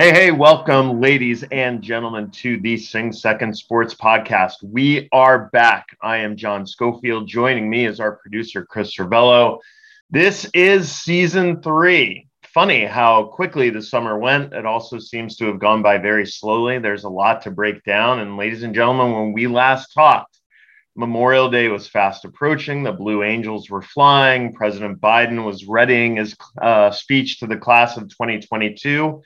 Hey, hey, welcome, ladies and gentlemen, to the Sing Second Sports Podcast. We are back. I am John Schofield. Joining me is our producer, Chris Cervello. This is season three. Funny how quickly the summer went. It also seems to have gone by very slowly. There's a lot to break down. And, ladies and gentlemen, when we last talked, Memorial Day was fast approaching. The Blue Angels were flying. President Biden was readying his uh, speech to the class of 2022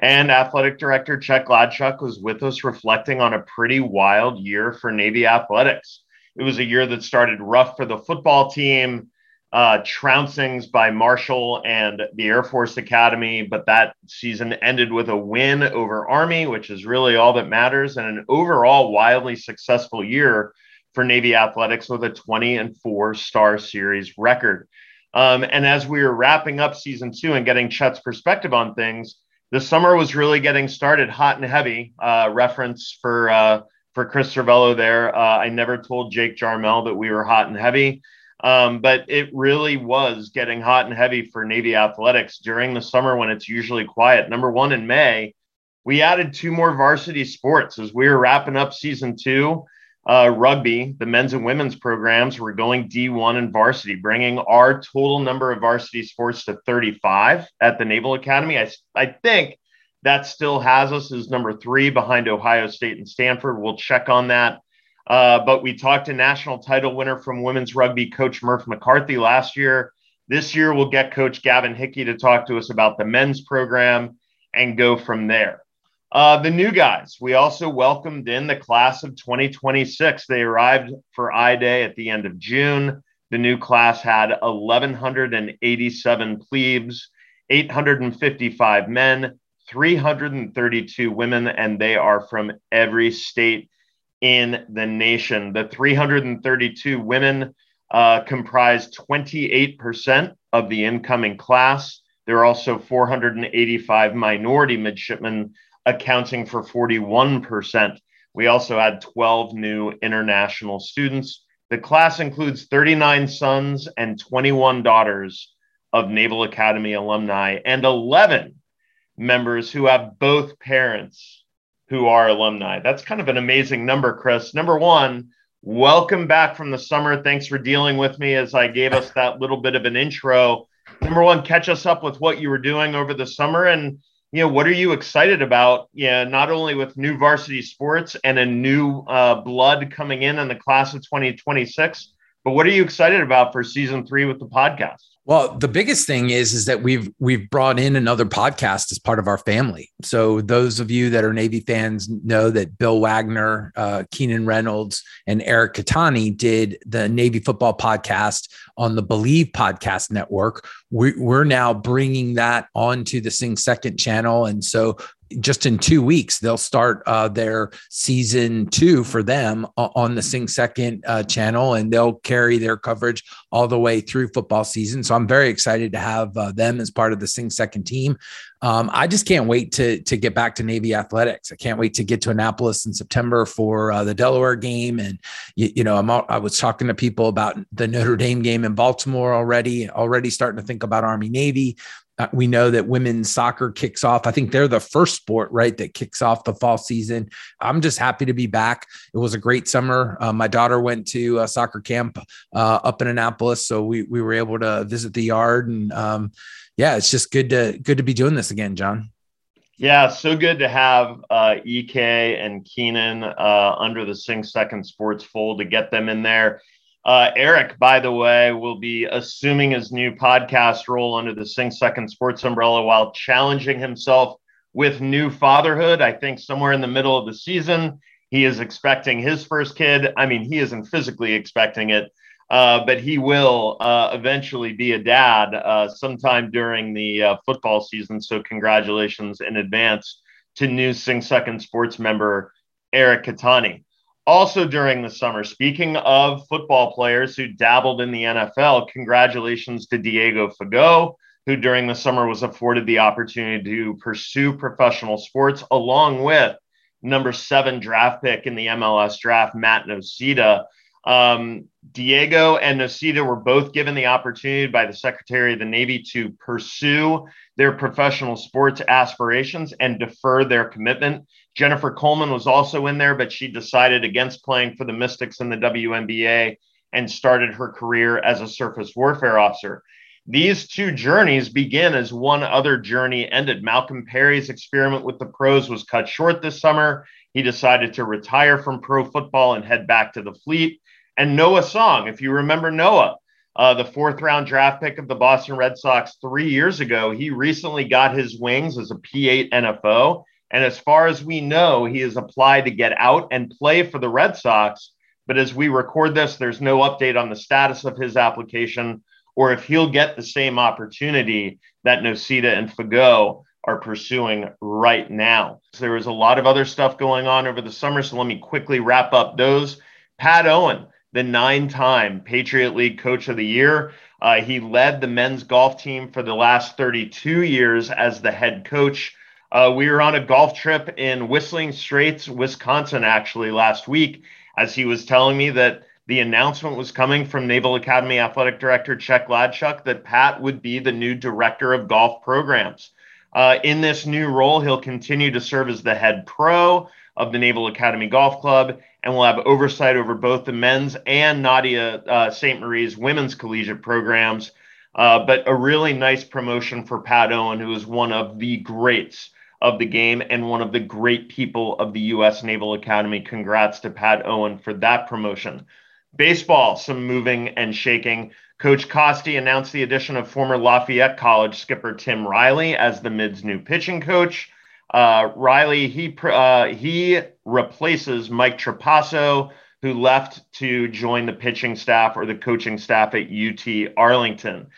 and athletic director Chet Gladchuk was with us reflecting on a pretty wild year for Navy athletics. It was a year that started rough for the football team, uh, trouncings by Marshall and the Air Force Academy, but that season ended with a win over Army, which is really all that matters, and an overall wildly successful year for Navy athletics with a 20 and 4 star series record. Um, and as we were wrapping up season two and getting Chet's perspective on things, the summer was really getting started hot and heavy. Uh, reference for uh, for Chris Cervello there. Uh, I never told Jake Jarmel that we were hot and heavy, um, but it really was getting hot and heavy for Navy athletics during the summer when it's usually quiet. Number one in May, we added two more varsity sports as we were wrapping up season two uh, rugby, the men's and women's programs were going D1 and varsity, bringing our total number of varsity sports to 35 at the Naval Academy. I, I think that still has us as number three behind Ohio State and Stanford. We'll check on that. Uh, but we talked to national title winner from women's rugby, Coach Murph McCarthy, last year. This year, we'll get Coach Gavin Hickey to talk to us about the men's program and go from there. Uh, the new guys, we also welcomed in the class of 2026. They arrived for I Day at the end of June. The new class had 1,187 plebes, 855 men, 332 women, and they are from every state in the nation. The 332 women uh, comprise 28% of the incoming class. There are also 485 minority midshipmen accounting for 41%. We also had 12 new international students. The class includes 39 sons and 21 daughters of Naval Academy alumni and 11 members who have both parents who are alumni. That's kind of an amazing number, Chris. Number one, welcome back from the summer. Thanks for dealing with me as I gave us that little bit of an intro. Number one, catch us up with what you were doing over the summer and you know, what are you excited about? Yeah, not only with new varsity sports and a new uh, blood coming in in the class of 2026, but what are you excited about for season three with the podcast? Well, the biggest thing is is that we've we've brought in another podcast as part of our family. So those of you that are Navy fans know that Bill Wagner, uh, Keenan Reynolds, and Eric Kettani did the Navy football podcast on the Believe podcast network. We, we're now bringing that onto the Sing Second channel, and so just in two weeks they'll start uh, their season two for them on the Sing Second uh, channel, and they'll carry their coverage all the way through football season. So I'm very excited to have uh, them as part of the Sing Second team. Um, I just can't wait to to get back to Navy athletics. I can't wait to get to Annapolis in September for uh, the Delaware game, and you, you know I'm I was talking to people about the Notre Dame game in Baltimore already. Already starting to think about Army Navy. Uh, we know that women's soccer kicks off. I think they're the first sport, right, that kicks off the fall season. I'm just happy to be back. It was a great summer. Uh, my daughter went to soccer camp uh, up in Annapolis, so we we were able to visit the yard, and um, yeah, it's just good to good to be doing this again, John. Yeah, so good to have uh, EK and Keenan uh, under the Sing Second Sports fold to get them in there. Uh, Eric, by the way, will be assuming his new podcast role under the Sing Second Sports umbrella while challenging himself with new fatherhood. I think somewhere in the middle of the season, He is expecting his first kid. I mean, he isn't physically expecting it, uh, but he will uh, eventually be a dad uh, sometime during the uh, football season. So, congratulations in advance to new Sing Second Sports member Eric Kettani. Also, during the summer, speaking of football players who dabbled in the NFL, congratulations to Diego Fagot, who during the summer was afforded the opportunity to pursue professional sports along with number seven draft pick in the MLS draft, Matt Nocita. Um, Diego and Nocita were both given the opportunity by the Secretary of the Navy to pursue their professional sports aspirations and defer their commitment. Jennifer Coleman was also in there, but she decided against playing for the Mystics in the WNBA and started her career as a surface warfare officer. These two journeys begin as one other journey ended. Malcolm Perry's experiment with the pros was cut short this summer. He decided to retire from pro football and head back to the fleet. And Noah Song, if you remember Noah, uh, the fourth round draft pick of the Boston Red Sox three years ago, he recently got his wings as a P8 NFO. And as far as we know, he has applied to get out and play for the Red Sox. But as we record this, there's no update on the status of his application or if he'll get the same opportunity that Nocita and Fagot are pursuing right now. So there was a lot of other stuff going on over the summer. So let me quickly wrap up those. Pat Owen, the nine time Patriot League Coach of the Year. Uh, he led the men's golf team for the last 32 years as the head coach. Uh, we were on a golf trip in Whistling Straits, Wisconsin, actually, last week, as he was telling me that the announcement was coming from Naval Academy Athletic Director Chet Gladchuk that Pat would be the new director of golf programs. Uh, in this new role, he'll continue to serve as the head pro of the Naval Academy Golf Club and will have oversight over both the men's and Nadia uh, St. Marie's women's collegiate programs. Uh, but a really nice promotion for Pat Owen, who is one of the greats of the game and one of the great people of the U.S. Naval Academy. Congrats to Pat Owen for that promotion. Baseball, some moving and shaking. Coach Costi announced the addition of former Lafayette College skipper Tim Riley as the Mids' new pitching coach. Uh, Riley he uh, he replaces Mike Trapasso, who left to join the pitching staff or the coaching staff at UT Arlington.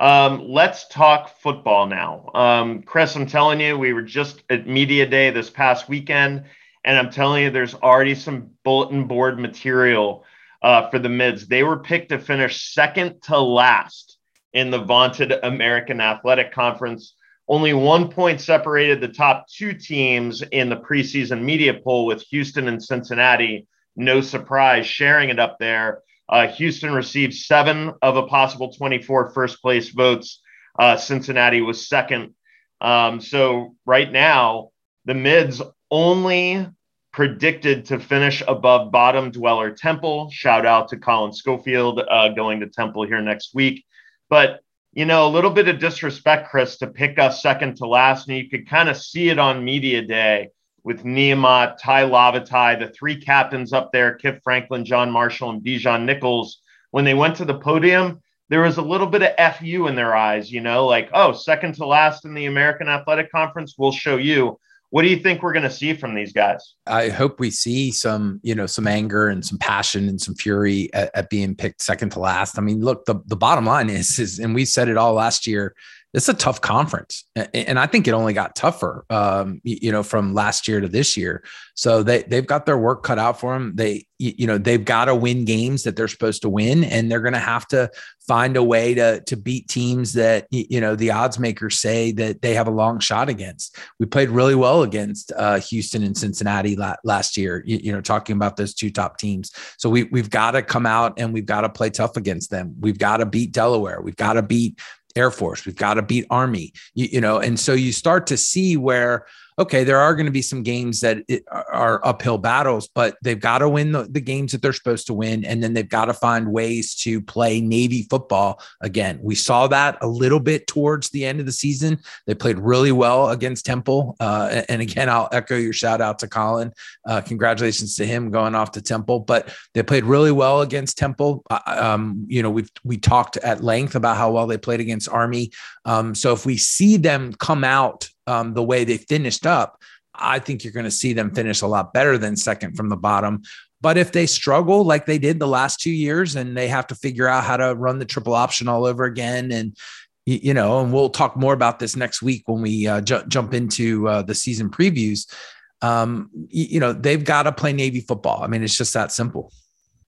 Um, let's talk football now. Um, Chris, I'm telling you, we were just at Media Day this past weekend, and I'm telling you, there's already some bulletin board material uh, for the mids. They were picked to finish second to last in the vaunted American Athletic Conference. Only one point separated the top two teams in the preseason media poll with Houston and Cincinnati. No surprise, sharing it up there. Uh, Houston received seven of a possible 24 first place votes. Uh, Cincinnati was second. Um, so right now, the mids only predicted to finish above bottom dweller Temple. Shout out to Colin Schofield uh, going to Temple here next week. But, you know, a little bit of disrespect, Chris, to pick us second to last. And you could kind of see it on media day with Niumat, Tai Lavatai, the three captains up there, Kip Franklin, John Marshall, and Bijan Nichols. When they went to the podium, there was a little bit of FU in their eyes, you know, like, oh, second to last in the American Athletic Conference, we'll show you. What do you think we're going to see from these guys? I hope we see some, you know, some anger and some passion and some fury at, at being picked second to last. I mean, look, the, the bottom line is, is, and we said it all last year, it's a tough conference and i think it only got tougher um, you know from last year to this year. So they, they've got their work cut out for them they you know they've got to win games that they're supposed to win and they're going to have to find a way to to beat teams that you know the odds makers say that they have a long shot against. We played really well against uh, houston and cincinnati la- last year you, you know talking about those two top teams. So we, we've got to come out and we've got to play tough against them. We've got to beat delaware. We've got to beat Air Force. We've got to beat Army, you, you, know, and so you start to see where okay, there are going to be some games that are uphill battles, but they've got to win the, the, games that they're supposed to win. And then they've got to find ways to play Navy football again. We saw that a little bit towards the end of the season. They played really well against Temple. Uh, and again, I'll echo your shout out to Colin. Uh, congratulations to him going off to Temple, but they played really well against Temple. Uh, um, you know, we've, we talked at length about how well they played against Army. Um, so if we see them come out um, the way they finished up, I think you're going to see them finish a lot better than second from the bottom. But if they struggle like they did the last two years and they have to figure out how to run the triple option all over again and you know, and we'll talk more about this next week when we uh, ju- jump into uh, the season previews. Um, you know, they've got to play Navy football. I mean, it's just that simple.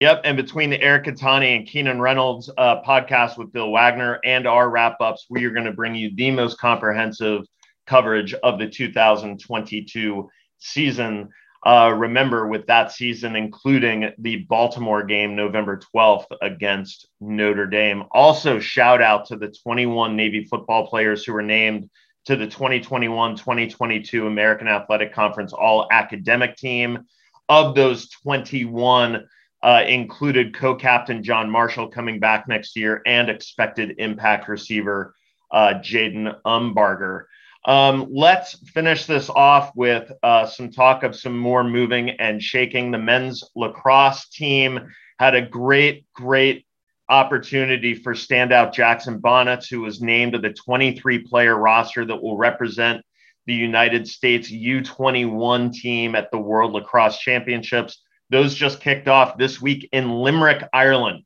Yep. And between the Eric Kettani and Keenan Reynolds uh, podcast with Bill Wagner and our wrap ups, we are going to bring you the most comprehensive coverage of the 2022 season. Uh, remember, with that season, including the Baltimore game November 12th against Notre Dame. Also, shout out to the 21 Navy football players who were named to the 2021 2022 American Athletic Conference All Academic Team. Of those 21, uh, included co captain John Marshall coming back next year and expected impact receiver uh, Jayden Umbarger. Um, let's finish this off with uh, some talk of some more moving and shaking. The men's lacrosse team had a great, great opportunity for standout Jackson Bonnets, who was named to the 23 player roster that will represent the United States U21 team at the World Lacrosse Championships. Those just kicked off this week in Limerick, Ireland.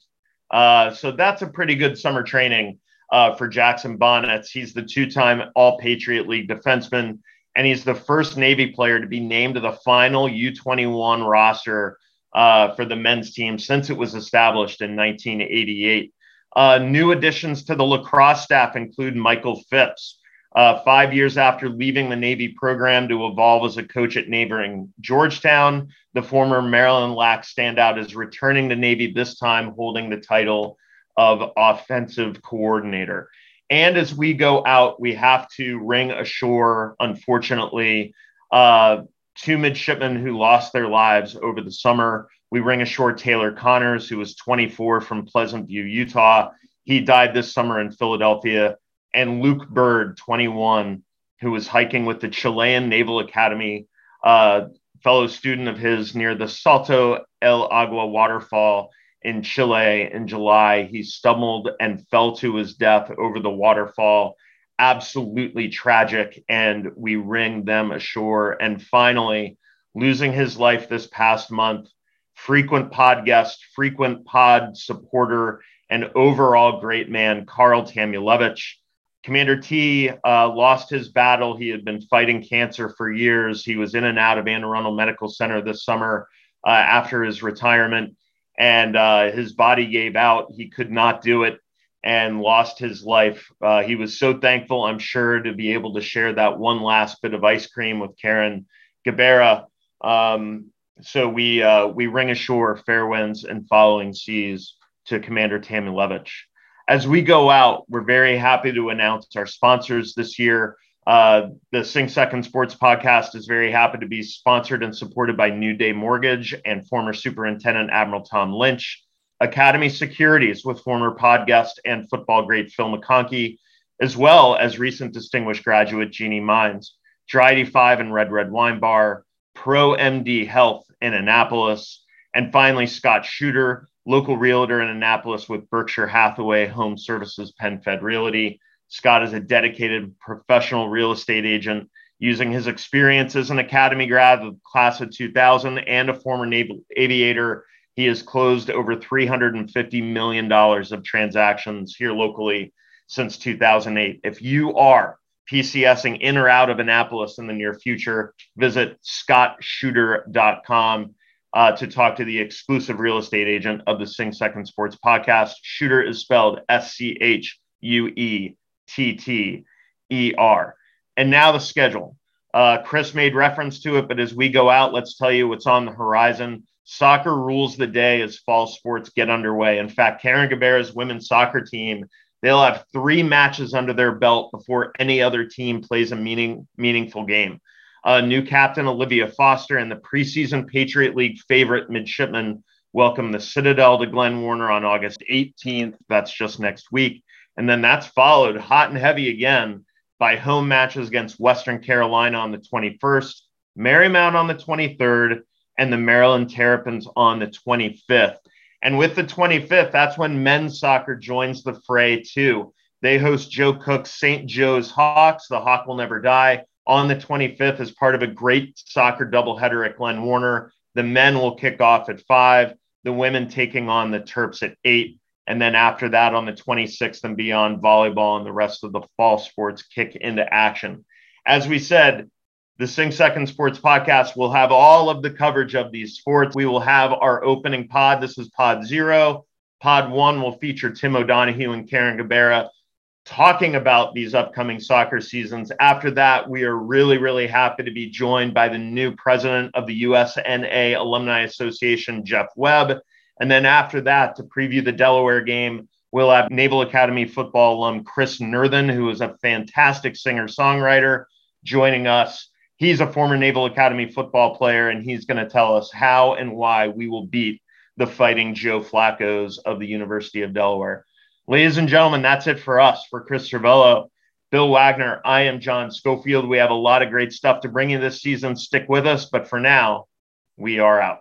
Uh, so that's a pretty good summer training uh, for Jackson Bonnets. He's the two time All Patriot League defenseman, and he's the first Navy player to be named to the final U21 roster uh, for the men's team since it was established in 1988. Uh, new additions to the lacrosse staff include Michael Phipps. Uh, five years after leaving the Navy program to evolve as a coach at neighboring Georgetown, the former Maryland LAC standout is returning to Navy, this time holding the title of offensive coordinator. And as we go out, we have to ring ashore, unfortunately, uh, two midshipmen who lost their lives over the summer. We ring ashore Taylor Connors, who was 24 from Pleasant View, Utah. He died this summer in Philadelphia. And Luke Bird, 21, who was hiking with the Chilean Naval Academy, uh, fellow student of his near the Salto El Agua waterfall in Chile in July. He stumbled and fell to his death over the waterfall. Absolutely tragic. And we ring them ashore. And finally, losing his life this past month, frequent pod guest, frequent pod supporter, and overall great man, Carl Tamulevich. Commander T uh, lost his battle. He had been fighting cancer for years. He was in and out of Anne Arundel Medical Center this summer uh, after his retirement and uh, his body gave out. He could not do it and lost his life. Uh, he was so thankful, I'm sure, to be able to share that one last bit of ice cream with Carin Gabarra. Um, so we uh, we ring ashore fair winds and following seas to Commander Tamulevich. As we go out, we're very happy to announce our sponsors this year. Uh, the Sing Second Sports podcast is very happy to be sponsored and supported by New Day Mortgage and former Superintendent Admiral Tom Lynch, Academy Securities with former podcast and football great Phil McConkey, as well as recent distinguished graduate Jeannie Mines, Dry 85 and Red Red Wine Bar, Pro MD Health in Annapolis, and finally Scott Schuetter, local realtor in Annapolis with Berkshire Hathaway Home Services PenFed Realty. Scott is a dedicated professional real estate agent using his experience as an academy grad of class of 2000 and a former naval aviator. He has closed over $350 million of transactions here locally since 2008. If you are PCSing in or out of Annapolis in the near future, visit scottshooter.com uh, to talk to the exclusive real estate agent of the Sing Second Sports podcast. Schuetter is spelled S C H U E T T E R. And now the schedule. Uh, Chris made reference to it, but as we go out, let's tell you what's on the horizon. Soccer rules the day as fall sports get underway. In fact, Carin Gabarra's women's soccer team, they'll have three matches under their belt before any other team plays a meaning, meaningful game. Uh, new captain Olivia Foster and the preseason Patriot League favorite midshipman welcome the Citadel to Glenn Warner on August 18th. That's just next week. And then that's followed hot and heavy again by home matches against Western Carolina on the 21st, Marymount on the 23rd, and the Maryland Terrapins on the 25th. And with the 25th, that's when men's soccer joins the fray too. They host Joe Cook's St. Joe's Hawks. The Hawk will never die. on the 25th as part of a great soccer doubleheader at Glenn Warner. The men will kick off at five, the women taking on the Terps at eight. And then after that, on the 26th and beyond, volleyball and the rest of the fall sports kick into action. As we said, the Sing Second Sports podcast will have all of the coverage of these sports. We will have our opening pod. This is pod zero. Pod one will feature Tim O'Donohue and Carin Gabarra talking about these upcoming soccer seasons. After that, we are really, really happy to be joined by the new president of the USNA Alumni Association, Jeff Webb. And then after that, to preview the Delaware game, we'll have Naval Academy football alum Chris Nerthen, who is a fantastic singer songwriter, joining us. He's a former Naval Academy football player, and he's going to tell us how and why we will beat the fighting Joe Flacco's of the University of Delaware. Ladies and gentlemen, that's it for us. For Chris Cervello, Bill Wagner, I am John Schofield. We have a lot of great stuff to bring you this season. Stick with us, but for now, we are out.